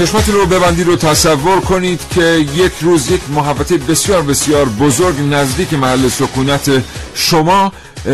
چشماتون رو ببندید و تصور کنید که یک روز یک محبت بسیار بسیار بزرگ نزدیک محل سکونت شما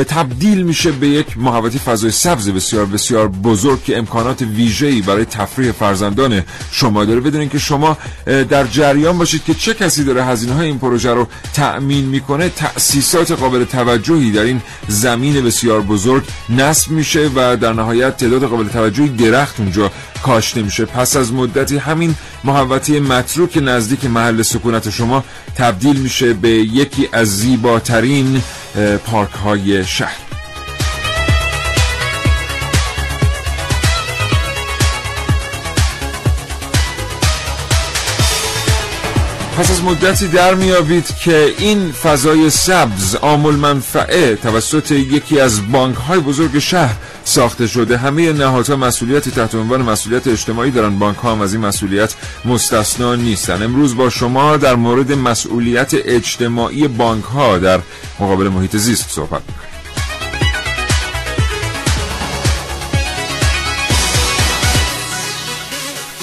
تبدیل میشه به یک محوطه فضای سبز بسیار بسیار بزرگ که امکانات ویژه‌ای برای تفریح فرزندان شما داره. بدونین که شما در جریان باشید که چه کسی داره هزینه های این پروژه رو تأمین می‌کنه تأسیسات قابل توجهی در این زمین بسیار بزرگ نصب میشه و در نهایت تعداد قابل توجهی درخت اونجا کاشته میشه. پس از مدتی همین محوطه متروک نزدیک محل سکونت شما تبدیل میشه به یکی از زیباترین پارک های شهر. پس از مدتی در میابید که این فضای سبز آمول منفعه توسط یکی از بانک های بزرگ شهر ساخته شده. همه نهادها مسئولیتی تحت عنوان مسئولیت اجتماعی دارن. بانک ها هم از این مسئولیت مستثنا نیستن. امروز با شما در مورد مسئولیت اجتماعی بانک ها در مقابل محیط زیست صحبت می‌کنیم.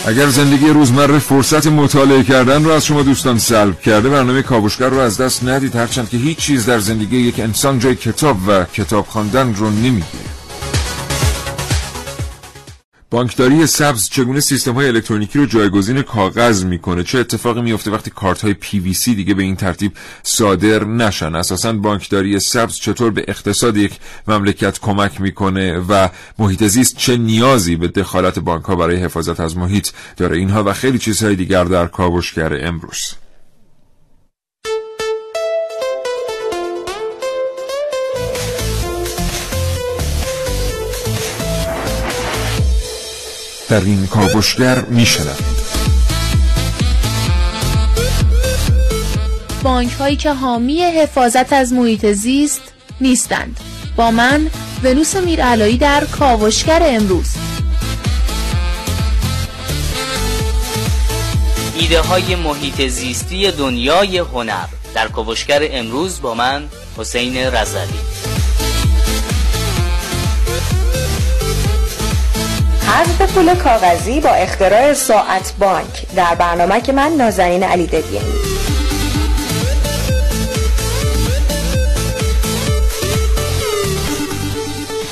اگر زندگی روزمره فرصت مطالعه کردن رو از شما دوستان سلب کرده برنامه کاوشگر رو از دست ندید هرچند که هیچ چیز در زندگی یک انسان جای کتاب و کتاب خواندن رو نمی‌گیره بانکداری سبز چگونه سیستم های الکترونیکی رو جایگزین کاغذ می‌کنه؟ چه اتفاقی میفته وقتی کارت های پی وی سی دیگه به این ترتیب صادر نشن؟ اساسا بانکداری سبز چطور به اقتصاد یک مملکت کمک می‌کنه و محیط زیست چه نیازی به دخالت بانک ها برای حفاظت از محیط داره؟ اینها و خیلی چیزهای دیگر در کاوشگر امروز. در این کاوشگر میشنوید بانک هایی که حامی حفاظت از محیط زیست نیستند. با من ونوس میرعلایی در کاوشگر امروز. ایده های محیط زیستی دنیای هنر. در کاوشگر امروز با من حسین رزلی حذف پول کاغذی با اختراع ساعت بانک در برنامه که من نازنین علی دبیانی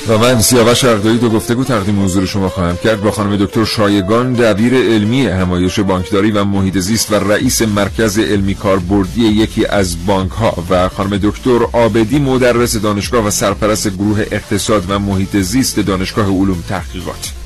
و من سیاوش اقدایی دو گفتگو تقدیم حضور شما خواهم کرد با خانم دکتر شایگان دبیر علمی همایش بانکداری و محیط زیست و رئیس مرکز علمی کاربردی یکی از بانک ها و خانم دکتر آبدی مدرس دانشگاه و سرپرست گروه اقتصاد و محیط زیست دانشگاه علوم تحقیقات.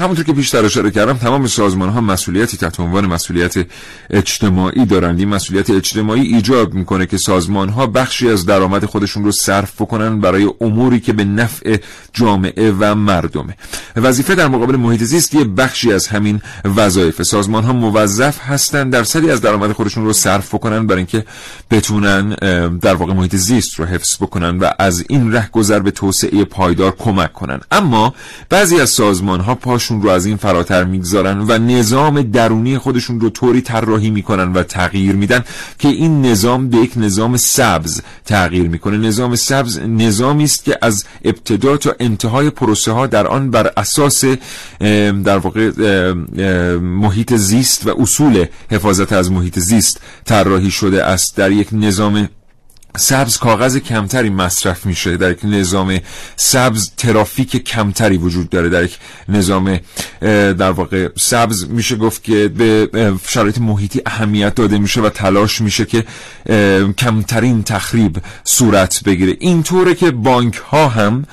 همونطور که بیشتر اشاره کردم تمام سازمان ها مسئولیتی تحت عنوان مسئولیت اجتماعی دارند این مسئولیت اجتماعی ایجاب می‌کنه که سازمان ها بخشی از درآمد خودشون رو صرف بکنن برای اموری که به نفع جامعه و مردمه. وظیفه در مقابل محیط زیست یه بخشی از همین وظایف سازمان ها موظف هستند درصدی از درآمد خودشون رو صرف بکنن برای اینکه بتونن در واقع محیط زیست رو حفظ بکنن و از این ره گذر به توسعه پایدار کمک کنن. اما بعضی از سازمان ها پاش خودشون رو از این فراتر می‌گذارن و نظام درونی خودشون رو طوری طراحی می‌کنن و تغییر میدن که این نظام به یک نظام سبز تغییر می‌کنه. نظام سبز نظامی است که از ابتدا تا انتهای پروسه ها در آن بر اساس در واقع محیط زیست و اصول حفاظت از محیط زیست طراحی شده است. در یک نظام سبز کاغذ کمتری مصرف میشه. در یک نظام سبز ترافیک کمتری وجود داره. در یک نظام در واقع سبز میشه گفت که به شرایط محیطی اهمیت داده میشه و تلاش میشه که کمترین تخریب صورت بگیره. اینطوره که بانک ها هم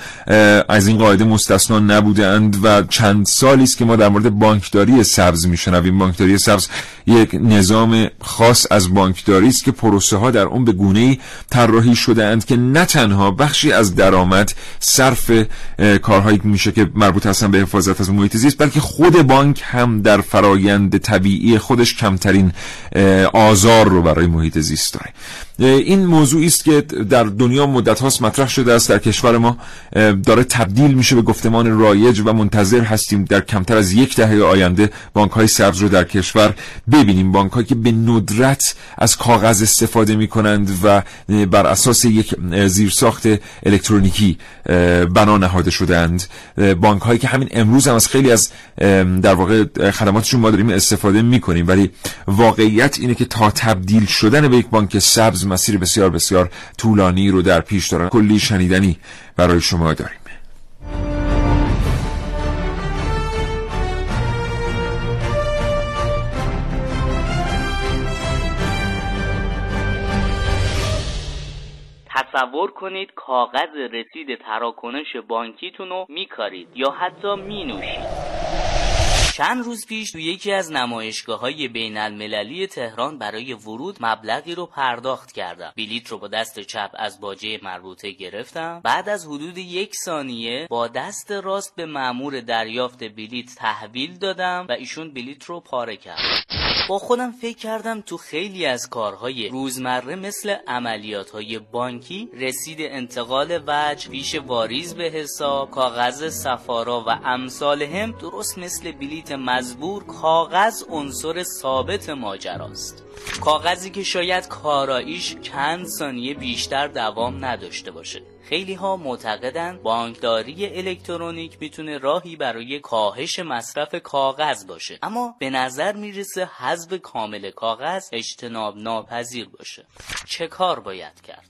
از این قاعده مستثنا نبودند و چند سالی است که ما در مورد بانکداری سبز میشنویم. بانکداری سبز یک نظام خاص از بانکداری است که پروسه ها در اون به گونه طراحی شده اند که نه تنها بخشی از درآمد صرف کارهایی میشه که مربوط هستن به حفاظت از محیط زیست بلکه خود بانک هم در فرایند طبیعی خودش کمترین آزار رو برای محیط زیست داره. این موضوعی است که در دنیا مدت هاست مطرح شده است در کشور ما داره تبدیل میشه به گفتمان رایج و منتظر هستیم در کمتر از یک دهه آینده بانک های سبز رو در کشور ببینیم. بانک هایی که به ندرت از کاغذ استفاده می کنند و بر اساس یک زیرساخت الکترونیکی بنا نهاده شدند بانک هایی که همین امروز هم از خیلی از در واقع خدماتشون ما داریم استفاده می کنیم ولی واقعیت اینه که تا تبدیل شدن به یک بانک سبز مسیر بسیار بسیار طولانی رو در پیش دارن. کلی شنیدنی برای شما داریم. تصور کنید کاغذ رسید تراکنش بانکیتون رو میکارید یا حتی مینوشید. چند روز پیش تو یکی از نمایشگاه های بین المللی تهران برای ورود مبلغی رو پرداخت کردم. بلیت رو با دست چپ از باجه مربوطه گرفتم. بعد از حدود یک ثانیه با دست راست به مأمور دریافت بلیت تحویل دادم و ایشون بلیت رو پاره کرد. با خودم فکر کردم تو خیلی از کارهای روزمره مثل عملیات های بانکی رسید انتقال وجه فیش واریز به حساب کاغذ سفارا و امثال هم درست مثل بلیت مزبور کاغذ عنصر ثابت ماجراست. کاغذی که شاید کاراییش چند ثانیه بیشتر دوام نداشته باشه. خیلی ها معتقدن بانکداری الکترونیک می‌تونه راهی برای کاهش مصرف کاغذ باشه اما به نظر می‌رسه حذف کامل کاغذ اجتناب ناپذیر باشه چه کار باید کرد؟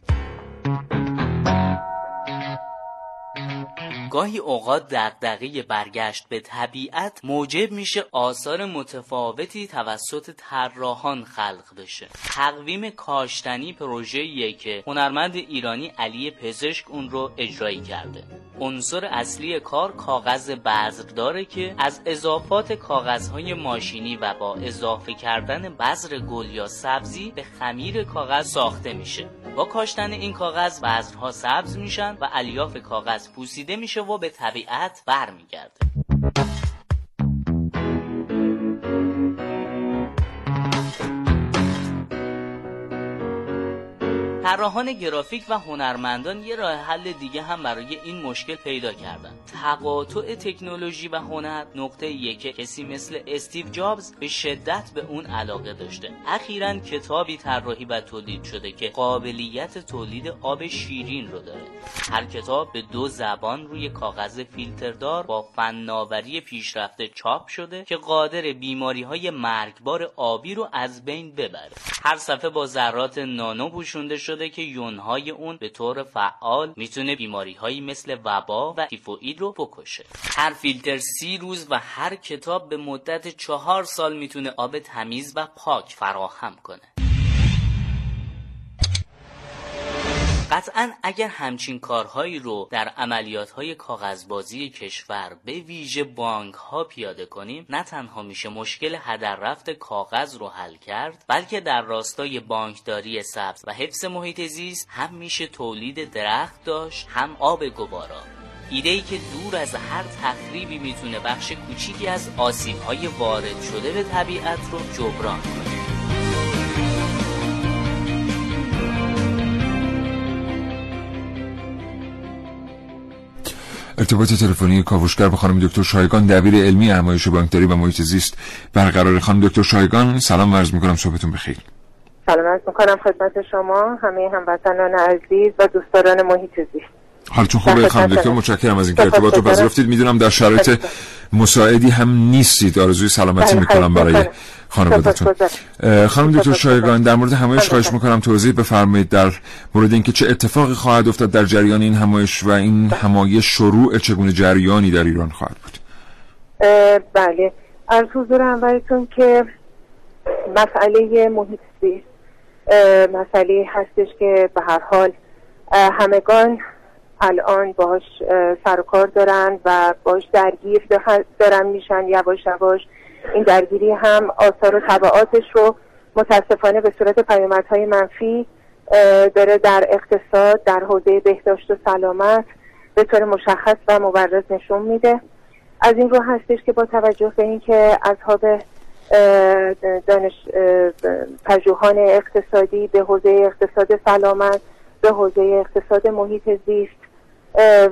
گاهی اوقات دغدغه برگشت به طبیعت موجب میشه آثار متفاوتی توسط طراحان خلق بشه. تقویم کاشتنی پروژه‌ایه که هنرمند ایرانی علی پزشک اون رو اجرایی کرده. عنصر اصلی کار کاغذ بذر داره که از اضافات کاغذهای ماشینی و با اضافه کردن بذر گل یا سبزی به خمیر کاغذ ساخته میشه. با کاشتن این کاغذ بذرها سبز میشن و الیاف کاغذ پوسیده میشه و به طبیعت برمیگرده. طراحان گرافیک و هنرمندان یه راه حل دیگه هم برای این مشکل پیدا کردن تقاطع تکنولوژی و هنر نقطه یکه. کسی مثل استیو جابز به شدت به اون علاقه داشته. اخیرا کتابی طراحی و تولید شده که قابلیت تولید آب شیرین رو داره. هر کتاب به دو زبان روی کاغذ فیلتردار با فناوری پیشرفته چاپ شده که قادر بیماری های مرگبار آبی رو از بین ببره. هر صفحه با ذرات نانو پوشونده شده شده که یونهای اون به طور فعال می‌تونه بیماری هایی مثل وبا و تیفوئید رو بکشه. هر فیلتر سی روز و هر کتاب به مدت چهار سال می‌تونه آب تمیز و پاک فراهم کنه. قطعا اگر همچین کارهایی رو در عملیات های کاغذبازی کشور به ویژه بانک ها پیاده کنیم نه تنها میشه مشکل هدر رفت کاغذ رو حل کرد بلکه در راستای بانکداری سبز و حفظ محیط زیست هم میشه تولید درخت داشت هم آب گوارا. ایده ای که دور از هر تخریبی می‌تونه بخش کوچیکی از آسیب های وارد شده به طبیعت رو جبران کنه. ارتباط تلفنی کاوشگر با خانم دکتر شایگان دبیر علمی همایش بانکداری و محیط زیست. برقرار خانم دکتر شایگان سلام عرض می‌کنم صحبتون بخیر. سلام عرض می‌کنم خدمت شما همه هموطنان عزیز و دوستداران محیط زیست. حالتون خوبه خانم دکتر متشکرم از اینکه ارتباط رو پذیرفتید. می‌دونم در شرایط مساعدی هم نیستید. آرزوی سلامتی بله، می‌کنم برای خانوادتون خانم دکتر شایگان در مورد همایش خواهش می‌کنم توضیح بفرمایید در مورد اینکه چه اتفاقی خواهد افتاد در جریان این همایش و این همایش شروع چگونه جریانی در ایران خواهد بود. بله. از حضور اولتون که مسئله محیط زیست مسئله هستش که به هر حال همگان الان باش سر کار دارن و باش درگیر دارن میشن یواش یواش. این درگیری هم آثار و طبعاتش رو متاسفانه به صورت پیامدهای منفی داره در اقتصاد در حوزه بهداشت و سلامت به طور مشخص و مبرز نشون میده. از این رو هستش که با توجه به اینکه اصحاب دانش پژوهان اقتصادی به حوزه اقتصاد سلامت به حوزه اقتصاد محیط زیست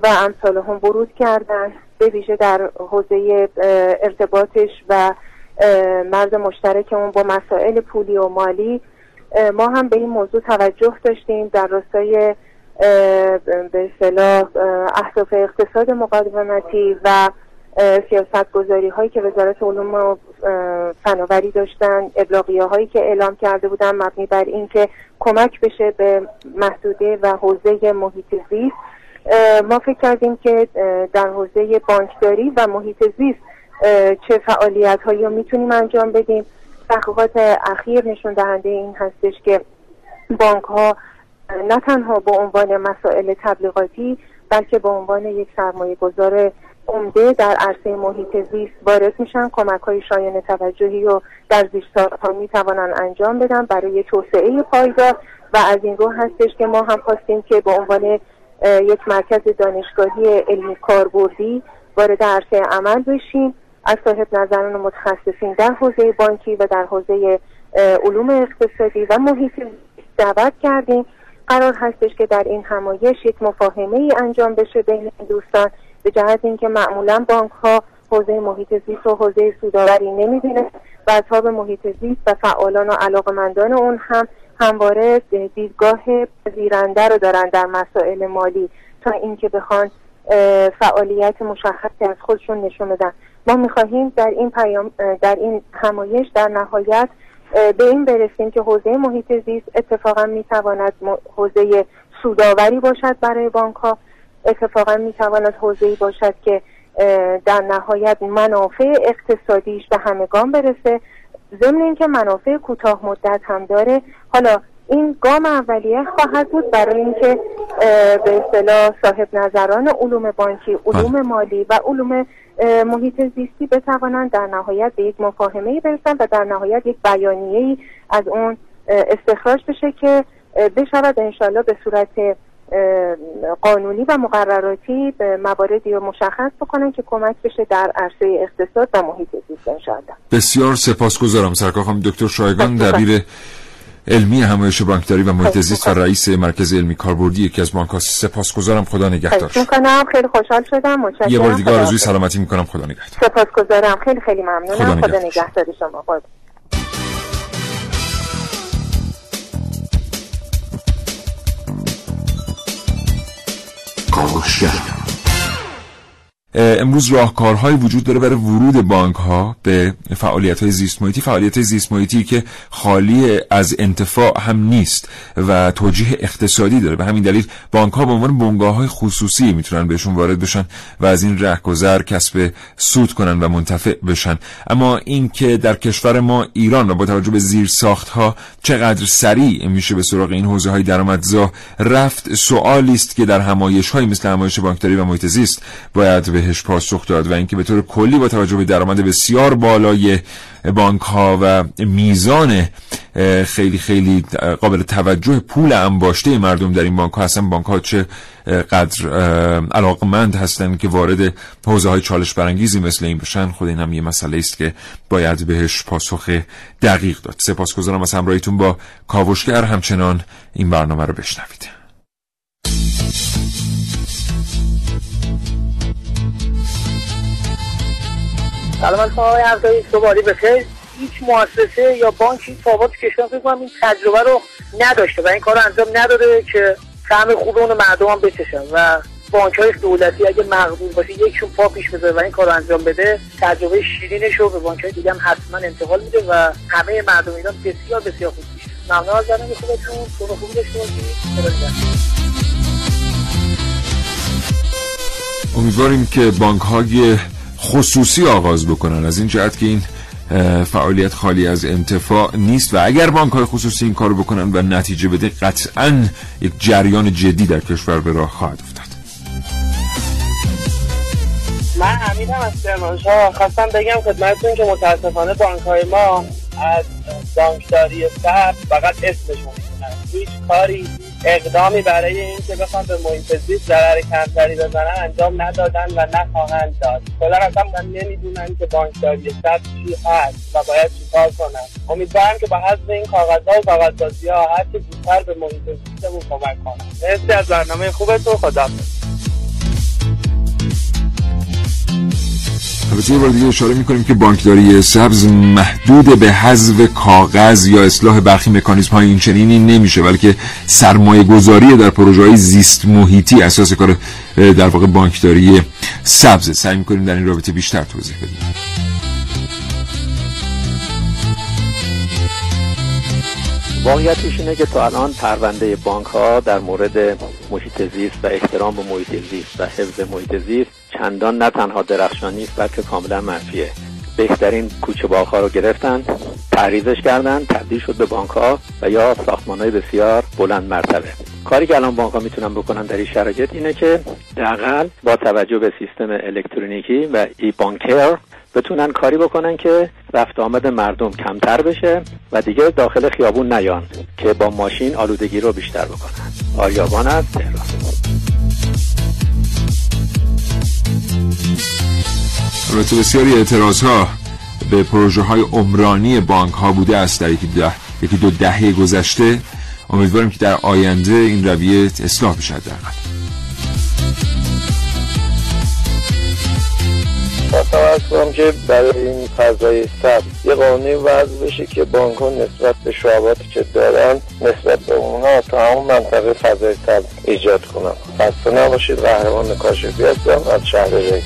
و امثال هم ورود کردن به ویژه در حوزه ارتباطش و مرز مشترک اون با مسائل پولی و مالی. ما هم به این موضوع توجه داشتیم در راستای به اصطلاح اهداف اقتصاد مقاومتی و سیاست گذاری هایی که وزارت علوم و فناوری داشتن ابلاغیه هایی که اعلام کرده بودن مبنی بر اینکه کمک بشه به محدوده و حوزه محیط زیست ما فکر کردیم که در حوزه بانکداری و محیط زیست چه فعالیت هایی می‌تونیم انجام بدیم. تحقیقات اخیر نشون دهنده این هستش که بانک ها نه تنها به عنوان مسائل تبلیغاتی بلکه به عنوان یک سرمایه گذار عمده در عرصه محیط زیست وارد میشن. کمک های شایان توجهی رو در زیست ها می‌توانن انجام بدن برای توسعه پایدار. و از این رو هستش که ما هم خواستیم که به عنوان یک مرکز دانشگاهی علمی کاربردی وارد عرصه عمل بشیم. از صاحب نظران متخصصین در حوزه بانکی و در حوزه علوم اقتصادی و محیط دعوت کردیم. قرار هستش که در این همایش یک مفاهمه ای انجام بشه بین دوستان به جهت اینکه معمولا بانک ها حوزه محیط زیست و حوزه سوداوری نمی‌بینه و اصحاب محیط زیست و فعالان و علاقمندان اون هم همواره دیدگاه پذیرنده رو دارن در مسائل مالی. تا اینکه بخوان فعالیت مشخصی از خودشون نشون بدن. ما می‌خواهیم در این پیام در این همایش در نهایت به این برسیم که حوزه محیط زیست اتفاقا می‌تواند حوزه سوداوری باشد برای بانک ها اتفاقا می‌تواند حوزه باشد که در نهایت منافع اقتصادیش به همگان برسه. ضمن اینکه منافع کوتاه مدت هم داره حالا این گام اولیه خواهد بود برای اینکه به اصطلاح صاحب نظران علوم بانکی علوم بله. مالی و علوم محیط زیستی بتوانند در نهایت به یک مفاهمه برسن و در نهایت یک بیانیه از اون استخراج بشه که بشود انشالله به صورت قانونی و مقرراتی به مواردی رو مشخص بکنن که کمک بشه در عرصه اقتصاد و محیط زیست انشالله بسیار سپاسگزارم سرکار خانم دکتر شایگان دبیر علمی همایش بانکداری و محیط زیست و رئیس مرکز علمی کاربردی یکی از بانک ها سپاسگزارم. خدا نگهدار. می‌کنم. خیلی خوشحال شدم. متشکرم. یه بار دیگه آرزوی سلامتی می‌کنم. خدا نگهدار. سپاسگزارم. خیلی خیلی ممنونم. خدا نگهدار, خدا نگهدار. شما. خدا امروز راهکارهایی وجود داره برای ورود بانک ها به فعالیت های زیست محیطی فعالیت زیست محیطی که خالی از انتفاع هم نیست و توجیه اقتصادی داره. به همین دلیل بانک ها به عنوان بنگاه های خصوصی می‌تونن بهشون وارد بشن و از این رهگذر کسب سود کنن و منتفع بشن. اما اینکه در کشور ما ایران و با توجه به زیر ساخت ها چقدر سریع میشه به سراغ این حوزه های درآمدزا رفت سوالی است که در همایش های مثل همایش بانکداری و محیط زیست باید بهش پاسخ داد و اینکه به طور کلی با توجه به درآمد بسیار بالای بانک ها و میزان خیلی خیلی قابل توجه پول انباشته مردم در این بانک ها هستن بانک ها چه قدر علاقمند هستن که وارد حوزه های چالش برانگیزی مثل این بشن خود این هم یه مسئله است که باید بهش پاسخ دقیق داد. سپاسگزارم از همراهیتون با کاوشگر همچنان این برنامه رو بشنوید. سلام علیکم آقای همکاری صبحانی بخیر هیچ مؤسسه یا بانکی تا کشور فکر کنم این تجربه رو نداشته و این کار انجام نداده که طعم خوب اون مردم هم بچشن و بانک های دولتی اگه مقبول باشه یکشون پا پیش بذاره و این کار انجام بده تجربه شیرینش رو به بانک های دیگه هم حتما انتقال میده و همه مردم ایران بسیار بسیار خوب میشه ممنون از برنامه خوبتون. شما خوبی داشته امیدواریم که بانک های خصوصی آغاز بکنن. از این جهت که این فعالیت خالی از انتفاع نیست و اگر بانک های خصوصی این کارو بکنن و نتیجه بده قطعا یک جریان جدی در کشور به راه خواهد افتاد. من میرم از کرمانشاه خواستم بگم خدمتتون که متاسفانه بانک های ما از بانکداری سر فقط اسمشون هیچ کاری اقدامی برای این که بخوام به محیط زیست ضرر کمتری بزنن انجام ندادن و نخواهند داد. کلا اصلا نمی‌دونن که بانکداری سر چی هست و باید چیکار کنن امیدوارم که با حذف این کاغذها و کاغذبازی ها هر که زودتر به محیط زیستمون کمک کنن مرسی از برنامه خوبتون. خداحافظ. البته یه بار دیگه اشاره می‌کنیم که بانکداری سبز محدود به حذف کاغذ یا اصلاح برخی مکانیزم های این چنینی نمیشه بلکه سرمایه گذاری در پروژه های زیست محیطی اساس کار در واقع بانکداری سبز سعی می‌کنیم در این رابطه بیشتر توضیح بدیم. واقعیتش اینه که تا الان پرونده بانک ها در مورد محیط زیست و احترام به محیط زیست و حفظ محیط زیست چندان نه تنها درخشان نیست بلکه کاملا منفیه. بهترین کوچه باغ ها رو گرفتن تحریزش کردن تبدیل شد به بانک ها و یا ساختمان های بسیار بلند مرتبه. کاری که الان بانک ها می‌تونن بکنن در این شرایط اینه که دقل با توجه به سیستم الکترونیکی و ای بانکر بتونن کاری بکنن که رفت آمد مردم کمتر بشه و دیگه داخل خیابون نیان که با ماشین آلودگی رو بیشتر بکنن. آریابان از تهران. البته بسیاری اعتراض ها به پروژه های عمرانی بانک ها بوده است در یکی, ده، یکی دو دهه گذشته. امیدواریم که در آینده این رویه اصلاح بشه در توسط کنم که برای این فضای سبز یه قانونی وضع بشه که بانک ها نسبت به شعباتی که دارن نسبت به اونها تا همون منطقه فضای سبز ایجاد کنم خسته نباشید قهرمان کاشفی هستم از شهر رئیس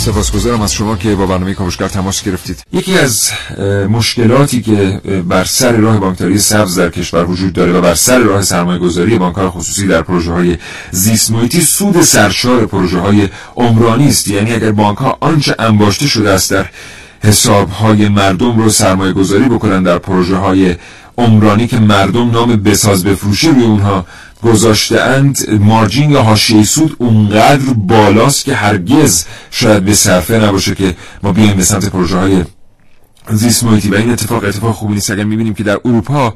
سپاسگزارم از شما که با برنامه کاوشگر تماس گرفتید. یکی از مشکلاتی که بر سر راه بانکداری سبز در کشور وجود داره و بر سر راه سرمایه گذاری بانک‌های خصوصی در پروژه های زیست محیطی سود سرشار پروژه های عمرانی است. یعنی اگر بانک ها آنچه انباشته شده است در حساب های مردم رو سرمایه گذاری بکنن در پروژه های عمرانی که مردم نام بساز بفروشی روی اونها گذاشته اند مارجین یا حاشیه سود اونقدر بالاست که هرگز شاید به صرفه نباشه که ما بیایم به سمت پروژه های زیست محیطی و این اتفاق اتفاق خوبی نیست. اگر می‌بینیم که در اروپا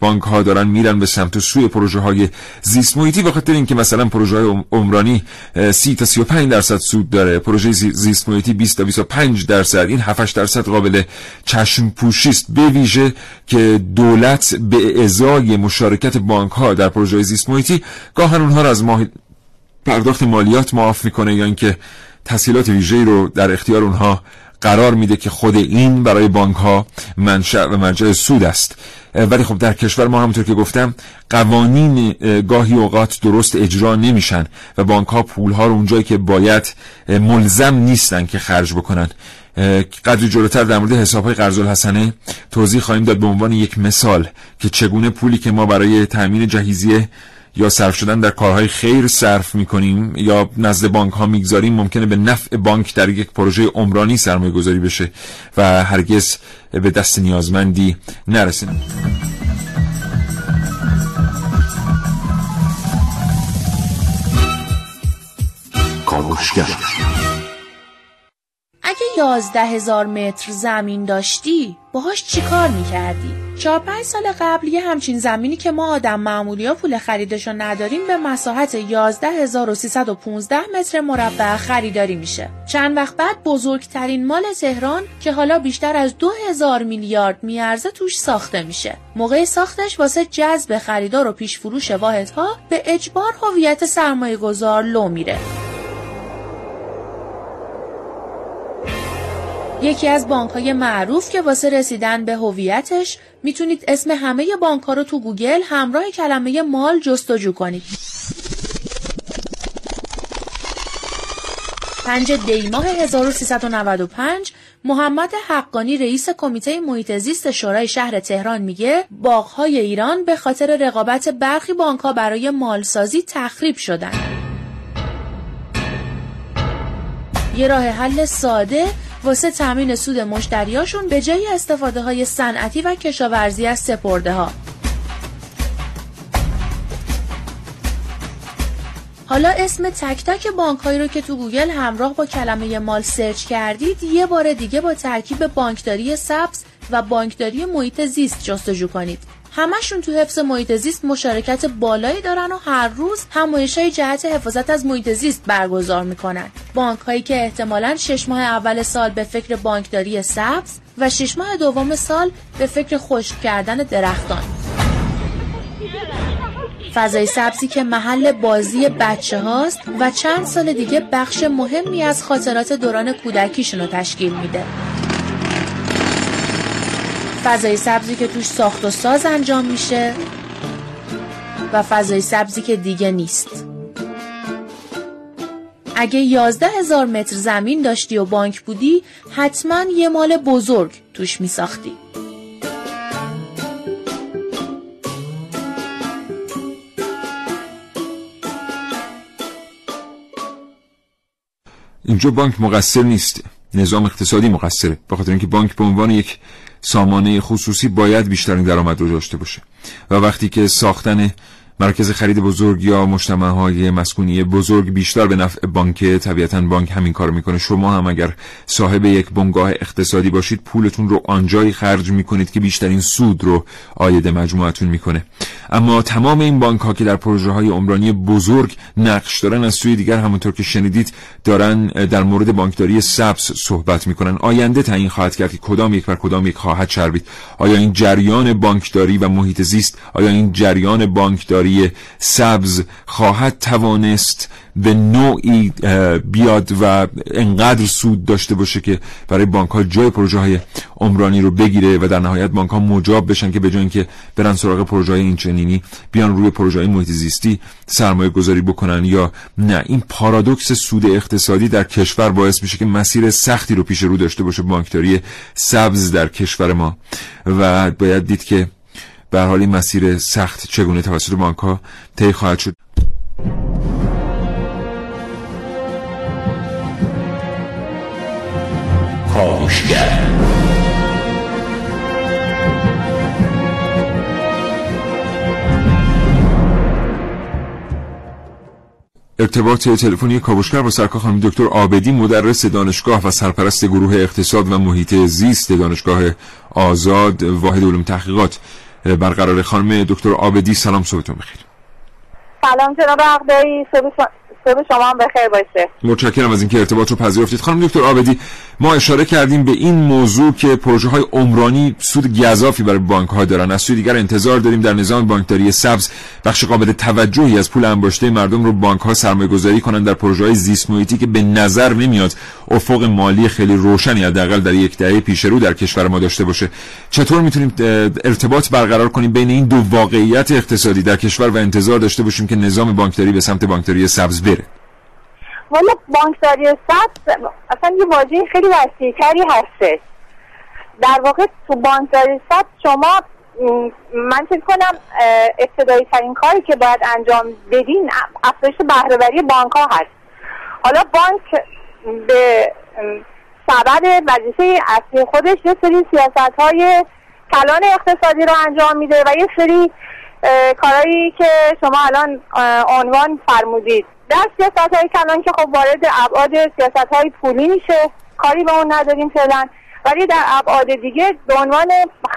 بانک ها دارن میرن به سمت و سوی پروژه های زیست محیطی به خاطر اینکه مثلا پروژه های عمرانی 30 تا 35 درصد سود داره. پروژه زیست محیطی 20 تا 25 درصد. این 7 درصد قابل چشم پوشی است. به ویژه که دولت به ازای مشارکت بانک ها در پروژه زیست محیطی گاهن اونها را از ماه پرداخت مالیات معاف می‌کنه یا اینکه تسهیلات ویژه‌ای رو در اختیار اونها قرار میده که خود این برای بانک ها منشأ و مرجع سود است. ولی خب در کشور ما همونطور که گفتم قوانین گاهی اوقات درست اجرا نمیشن و بانک ها پول ها رو اونجایی که باید ملزم نیستن که خرج بکنن. قدری جلوتر در مورد حساب های قرض الحسنه توضیح خواهیم داد به عنوان یک مثال که چگونه پولی که ما برای تامین جهیزیه یا صرف شدن در کارهای خیر صرف می‌کنیم یا نزد بانک ها می‌گذاریم ممکنه به نفع بانک در یک پروژه عمرانی سرمایه گذاری بشه و هرگز به دست نیازمندی نرسیم اگه یازده هزار متر زمین داشتی باهاش چی کار می‌کردی؟ چهار پنج سال قبل یه همچین زمینی که ما آدم معمولی ها پول خریدشو نداریم به مساحت 11315 متر مربع خریداری میشه. چند وقت بعد بزرگترین مال تهران که حالا بیشتر از 2000 میلیارد میارزه توش ساخته میشه. موقع ساختش واسه جذب خریدار و پیش فروش واحدها به اجبار هویت سرمایه گذار لو میره. یکی از بانک های معروف که واسه رسیدن به هویتش می‌تونید اسم همه بانک ها رو تو گوگل همراه کلمه مال جستجو کنید. 5 دیماه 1395 محمد حقانی رئیس کمیته محیط زیست شورای شهر تهران میگه باغهای ایران به خاطر رقابت برخی بانک ها برای مالسازی تخریب شدن. یه راه حل ساده واسه تامین سود مشتریاشون به جای استفاده های صنعتی و کشاورزی از سپرده ها حالا اسم تک تک بانک هایی رو که تو گوگل همراه با کلمه mall سرچ کردید یه بار دیگه با ترکیب بانکداری سبز و بانکداری محیط زیست جستجو کنید. همشون تو حفظ محیط زیست مشارکت بالایی دارن و هر روز همایش های جهت حفاظت از محیط زیست برگزار می‌کنن. بانک هایی که احتمالا شش ماه اول سال به فکر بانکداری سبز و شش ماه دوم سال به فکر خشک کردن درختان. فضای سبزی که محل بازی بچه هاست و چند سال دیگه بخش مهمی از خاطرات دوران کودکیشون رو تشکیل میده. فضای سبزی که توش ساخت و ساز انجام میشه و فضای سبزی که دیگه نیست. اگه یازده هزار متر زمین داشتی و بانک بودی حتما یه مال بزرگ توش میساختی. اینجا بانک مقصر نیست. نظام اقتصادی مقصره. به خاطر اینکه بانک به عنوان یک سامانه خصوصی باید بیشترین درآمد رو داشته باشه. و وقتی که ساختن مرکز خرید بزرگ یا مجتمع های مسکونی بزرگ بیشتر به نفع بانک طبیعتا بانک همین کار می‌کنه. شما هم اگر صاحب یک بنگاه اقتصادی باشید پولتون رو آنجایی خرج می‌کنید که بیشترین سود رو آید مجموعتون می‌کنه. اما تمام این بانک ها که در پروژه های عمرانی بزرگ نقش دارن از سوی دیگر همونطور که شنیدید دارن در مورد بانکداری سبز صحبت می‌کنن. آینده تعیین خواهد کرد که کدام یک بر کدام یک خواهد چربید. آیا این جریان بانکداری و محیط زیست آیا این جریان بانکداری سبز خواهد توانست به نوعی بیاد و انقدر سود داشته باشه که برای بانک ها جای پروژه های عمرانی رو بگیره و در نهایت بانک ها مجاب بشن که به جای اینکه برن سراغ پروژه های اینچنینی بیان روی پروژه های محیط زیستی سرمایه گذاری بکنن یا نه. این پارادوکس سود اقتصادی در کشور باعث میشه که مسیر سختی رو پیش رو داشته باشه بانکداری سبز در کشور ما. و باید دید که به حال این مسیر سخت چگونه توسط بانک ها طی خواهد شد؟ ارتباط تلفنی کاوشگر با سرکار خانم دکتر آبدی مدرس دانشگاه و سرپرست گروه اقتصاد و محیط زیست دانشگاه آزاد واحد علوم تحقیقات. برقرار خانم دکتر آبدی سلام صبحتون بخیر. سلام جناب عقدایی صبح شما هم بخیر باشه. متشکرم از اینکه ارتباط رو پذیرفتید. خانم دکتر آبدی ما اشاره کردیم به این موضوع که پروژه های عمرانی سود گذافی برای بانک ها دارن. از سوی دیگر انتظار داریم در نظام بانکداری سبز بخش قابل توجهی از پول انباشته مردم رو بانک ها سرمایه گذاری کنند در پروژه های زیست محیطی که به نظر نمیاد افق مالی خیلی روشنی حداقل در یک دهه پیش رو در کشور ما داشته باشه. چطور می‌تونیم ارتباط برقرار کنیم بین این دو واقعیت اقتصادی در کشور و انتظار داشته باشیم که نظام بانکداری به سمت بانکداری سبز بره؟ والا بانکداری سبز اصلا یه واژه خیلی وسیعتری هستش. در واقع تو بانکداری سبز شما من فکر کنم ابتدایی ترین کاری که باید انجام بدین افزایش بهرهوری بانک ها هست. حالا بانک به سبب وظیفه اصلی خودش یه سری سیاست های کلان اقتصادی رو انجام میده و یه سری کارهایی که شما الان عنوان فرمودید. در سیاست های کلان که خب وارد ابعاد سیاست های پولی میشه. کاری به اون نداریم فعلا. ولی در ابعاد دیگه به عنوان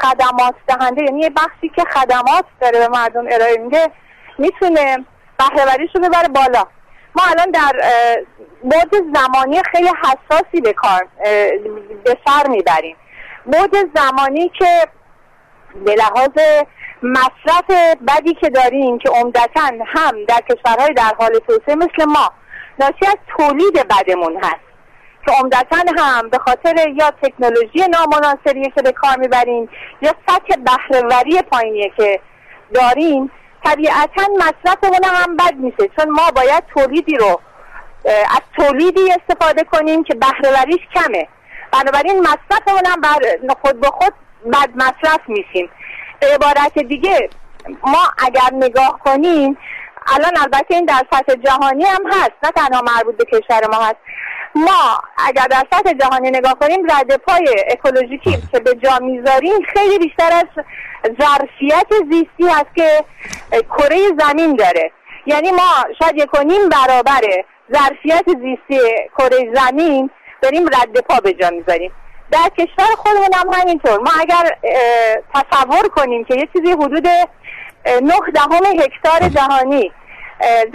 خدمات دهنده یعنی بخشی که خدمات داره به مردم ارائه میده می‌تونه بهرهوریش رو ببره بالا. ما الان در بعد زمانی خیلی حساسی به کار به سر می‌بریم. بعد زمانی که به لحاظ مصرف بدی که داریم که عمدتا هم در کشورهای در حال توسعه مثل ما ناشی از تولید بدمون هست. که عمدتا هم به خاطر یا تکنولوژی نامناسبیه که به کار می‌بریم یا سطح بهرهوری پایینیه که داریم طبیعتا مصرفمون هم بد میشه. چون ما باید تولیدی رو از تولیدی استفاده کنیم که بهرهوریش کمه. بنابراین مصرفمون هم بر خود به خود بد مصرف میشیم. به عبارت دیگه. ما اگر نگاه کنیم الان البته این در سطح جهانی هم هست نه تنها مربوط به کشور ما هست. ما اگر در سطح جهانی نگاه کنیم رد پای اکولوژیکی که به جا می‌ذاریم خیلی بیشتر از ظرفیت زیستی هست که کره زمین داره. یعنی ما شاید یک و نیم برابر ظرفیت زیستی کره زمین داریم رد پا به جا می‌ذاریم. در کشور خودمون هم همینطور. ما اگر تصور کنیم که یه چیزی حدود نه دهم هکتار جهانی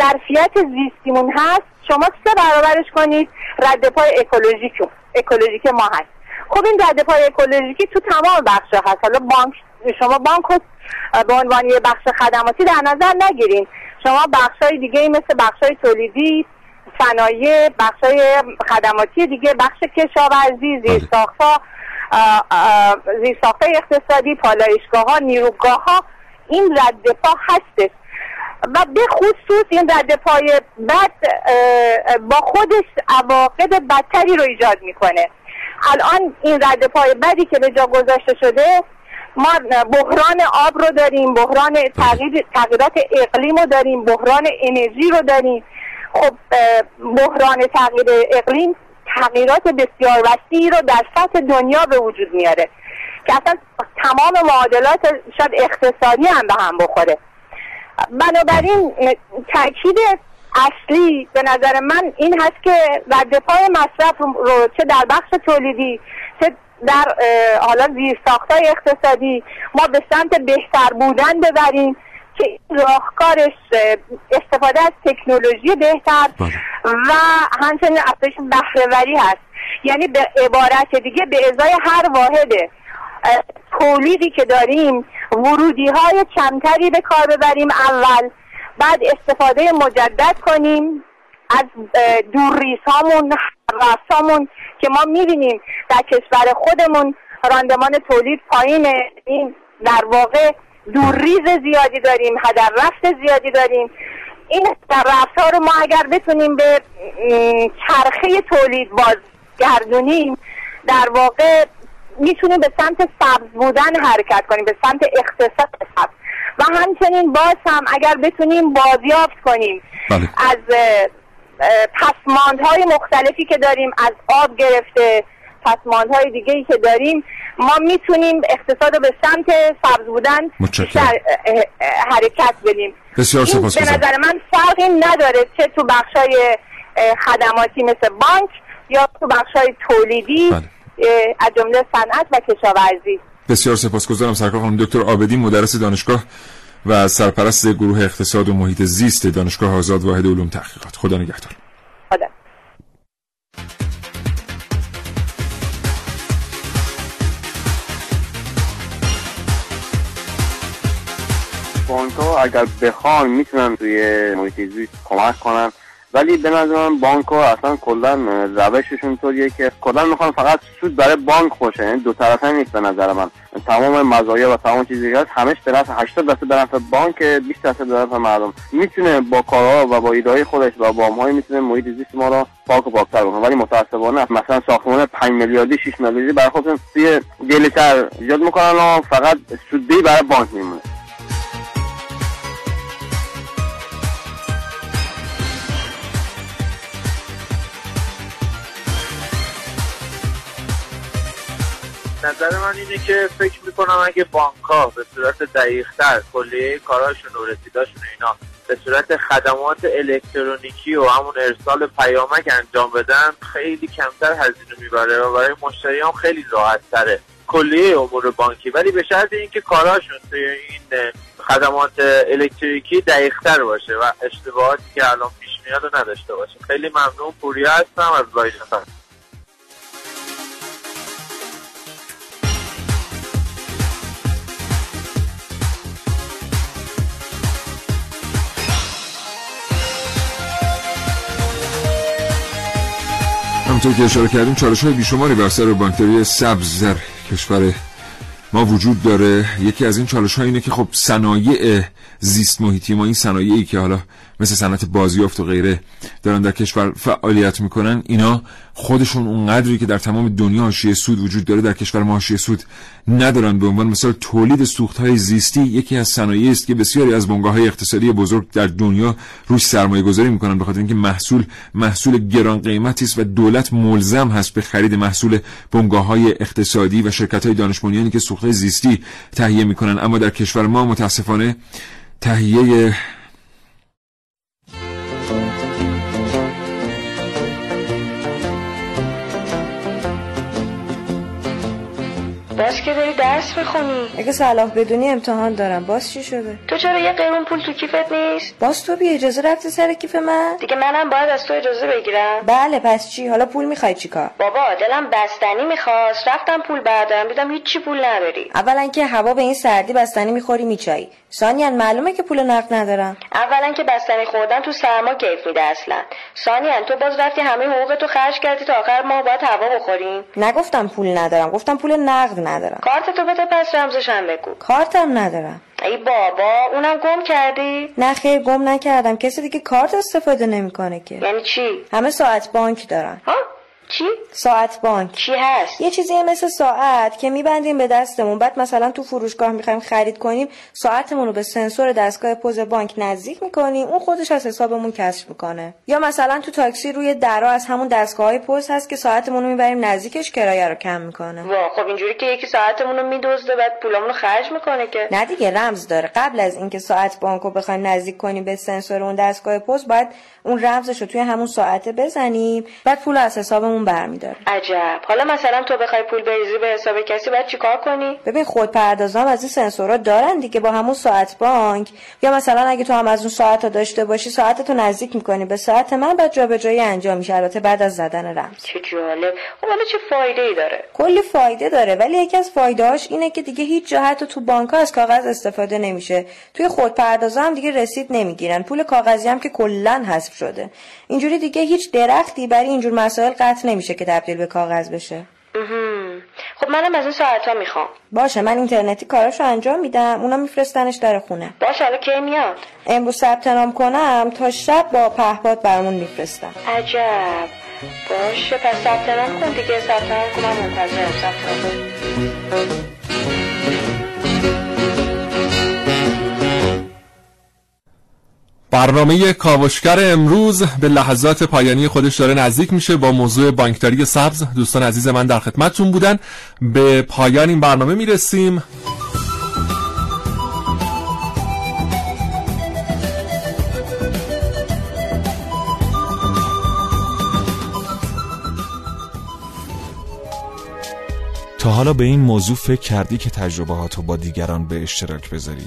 ظرفیت زیستیمون هست شما سه برابرش کنید رد پای اکولوژیک اکولوژیک ما هست. خب این رد پای اکولوژیکی تو تمام بخش هست. حالا بانک شما بانک به عنوان یه بخش خدماتی در نظر نگیرین. شما بخش های دیگه مثل بخش های تولیدی صنایع بخش های خدماتی دیگه بخش کشاورزی زیرساختها زیرساخت اقتصادی پالایشگاه ها نیروگاه ها این رد پا هستش. و به خصوص این رد پای بد با خودش عواقب بدتری رو ایجاد می‌کنه. الان این رد پای بدی که به جا گذاشته شده ما بحران آب رو داریم بحران تغییر تغییرات اقلیم رو داریم بحران انرژی رو داریم. خب بحران تغییر اقلیم تغییرات بسیار وسیعی رو در سطح دنیا به وجود میاره که اصلا تمام معادلات شاید اقتصادی هم به هم بخوره. بنابراین تاکید اصلی به نظر من این هست که رد پای مصرف رو چه در بخش تولیدی چه در حالا زیر ساختای اقتصادی ما به سمت بهتر بودن ببریم. که راهکارش استفاده از تکنولوژی بهتر بله. و همچنین افزایش بهرهوری هست یعنی به عبارت دیگه به ازای هر واحد تولیدی که داریم ورودی های کمتری به کار ببریم اول بعد استفاده مجدد کنیم از دورریس هامون رسامون که ما می‌بینیم در کشور خودمون راندمان تولید پایین این در واقع دورریز زیادی داریم هدر رفت زیادی داریم این در ها رو ما اگر بتونیم به چرخه تولید بازگردونیم در واقع می‌تونیم به سمت سبز بودن حرکت کنیم به سمت اقتصاد سبز و همچنین باز هم اگر بتونیم بازیافت کنیم بله. از پسماندهای مختلفی که داریم از آب گرفته پسماندهای دیگه ای که داریم ما می‌تونیم اقتصاد رو به سمت سبز بودن حرکت بدیم. بسیار سپاس به نظر من فرقی نداره چه تو بخشای خدماتی مثل بانک یا تو بخشای تولیدی بله. از جمله صنعت و کشاورزی. بسیار سپاسگزارم سرکار خانم دکتر آبدی مدرس دانشگاه و سرپرست گروه اقتصاد و محیط زیست دانشگاه آزاد واحد علوم تحقیقات. خدا نگهدار. بانک ها اگر بخوان می‌تونن توی محیط زیست کمک کنن. ولی به نظر من بانک ها اصلا کلا روششون طوریه که کلا می‌خوان فقط سود برای بانک باشه. یعنی دو طرفه نیست به نظر من. تمام مزایا و تمام چیزی هست همش به نفع 80 درصد به نفع بانک 20 درصد به نفع مردم. می‌تونه با کارها و با ایده خودش و با های می‌تونه محیط زیست ما رو پاک و پاکتر بکنه. ولی متاسفانه مثلا ساختمان 5 میلیاردی 6 میلیاردی برای خودشون توی گلیتر ایجاد می‌کنن و فقط سودی برای بانک میمونه. نظر من اینه که فکر می‌کنم اگه بانک ها به صورت دقیقتر کلیه کارهاشون و رسیداشون اینا به صورت خدمات الکترونیکی و همون ارسال پیامک انجام بدن خیلی کمتر هزینه می‌بره و برای مشتری هم خیلی راحت تره کلیه امور بانکی. ولی به شرط اینکه کارهاشون توی این خدمات الکتریکی دقیقتر باشه و اشتباهاتی که الان پیش میاد رو نداشته باشه. خیلی ممنون. پوریا هستم از لایجنفر همطور که اشاره کردیم چالش های بیشماری بر سر بانکداری سبز در کشور ما وجود داره. یکی از این چالش ها اینه که خب صنایع زیست محیطی ما این صنایعی که حالا مثل صنعت بازیافت و غیره دارن در کشور فعالیت می‌کنن. اینا خودشون اون قدری که در تمام دنیا حاشیه سود وجود داره در کشور ما حاشیه سود ندارن. به عنوان مثال تولید سوخت های زیستی یکی از صنایعی است که بسیاری از بنگاه های اقتصادی بزرگ در دنیا روش سرمایه گذاری می‌کنن به خاطر اینکه محصول محصول گران قیمتی است و دولت ملزم هست به خرید محصول بنگاه های اقتصادی و شرکت های دانش که سوخت زیستی تهیه می‌کنن. اما در کشور ما متاسفانه تهیه که داری درس می‌خونی اگه صلاح بدونی امتحان دارم. باز چی شده؟ تو چرا یه قیرون پول تو کیفت نیست؟ باز تو بی اجازه رفتی سر کیف من؟ دیگه منم باید از تو اجازه بگیرم. بله پس چی؟ حالا پول می‌خوای چیکار بابا دلم بستنی می‌خواست. رفتم پول بردارم دیدم هیچی پول نداری. اولا که هوا به این سردی بستنی می‌خوری میچایی. ثانیا معلومه که پول نقد ندارم. اولا که بستنی خوردن تو سرما کیف میده اصلا. ثانیا تو باز رفتی همه حقوق تو خرج کردی تا آخر ماه باید هوا بخوریم. نگفتم پول ندارم. گفتم پول نقد ندارم. کارت تو بده پس رمزش هم بگو. کارتم ندارم. ای بابا اونم گم کردی؟ نه خیر گم نکردم. کسی دیگه کارت استفاده نمی‌کنه که. یعنی چی؟ همه ساعت بانک دارن. ها؟ چی؟ ساعت بانک. چی هست؟ یه چیزی مثل ساعت که میبندیم به دستمون. بعد مثلا تو فروشگاه می‌خوایم خرید کنیم ساعتمون رو به سنسور دستگاه پوز بانک نزدیک می‌کنیم. اون خودش از حسابمون کشف می‌کنه. یا مثلا تو تاکسی روی درا از همون دستگاه های پوز هست که ساعتمون رو می‌بریم نزدیکش کرایه رو کم می‌کنه. وا خب اینجوری که یکی ساعتمون رو میدزده بعد پولامون رو خرج می‌کنه که. نه دیگه رمز داره. قبل از اینکه ساعت بانک رو بخوایم نزدیک کنیم به سنسور اون دستگاه پوز باید اون رمزش رو توی همون ساعته بزنیم. بعد پول از حسابمون برمیداره. عجب. حالا مثلا تو بخوای پول بریزی به حساب کسی باید چیکار کنی؟ ببین خود پردازام از این سنسورا دارن دیگه. با همون ساعت بانک. یا مثلا اگه تو هم از اون ساعت ها داشته باشی ساعت تو نزدیک می‌کنی. به ساعت من بعد جابجایی انجام میشه. البته بعد از زدن رمز. چه جالب. خب حالا چه فایده ای داره؟ کلی فایده داره. ولی یکی از فایده هاش اینه که دیگه هیچ جا حتی تو بانک از کاغذ استفاده نمیشه. توی خود پردازا هم دیگه رسید نمی‌گیرن. پول کاغذی هم که کلا حذف شده. اینجوری دیگه هیچ درختی برای اینجور مسائل قطع نمیشه که تبدیل به کاغذ بشه. خب منم از این ساعت ها می‌خوام. باشه من اینترنتی کاراشو انجام میدم اونا میفرستنش در خونه. باشه حالا کی میاد؟ امروز ثبت نام کنم تا شب با پهپاد برامون میفرستم عجب. باشه پس ثبت نام کن دیگه ثبت نام کن من منتظرم ثبت نام برنامه کاوشگر امروز به لحظات پایانی خودش داره نزدیک میشه با موضوع بانکداری سبز. دوستان عزیز من در خدمتتون بودن. به پایان این برنامه می‌رسیم. تا حالا به این موضوع فکر کردی که تجربه با دیگران به اشتراک بذاری؟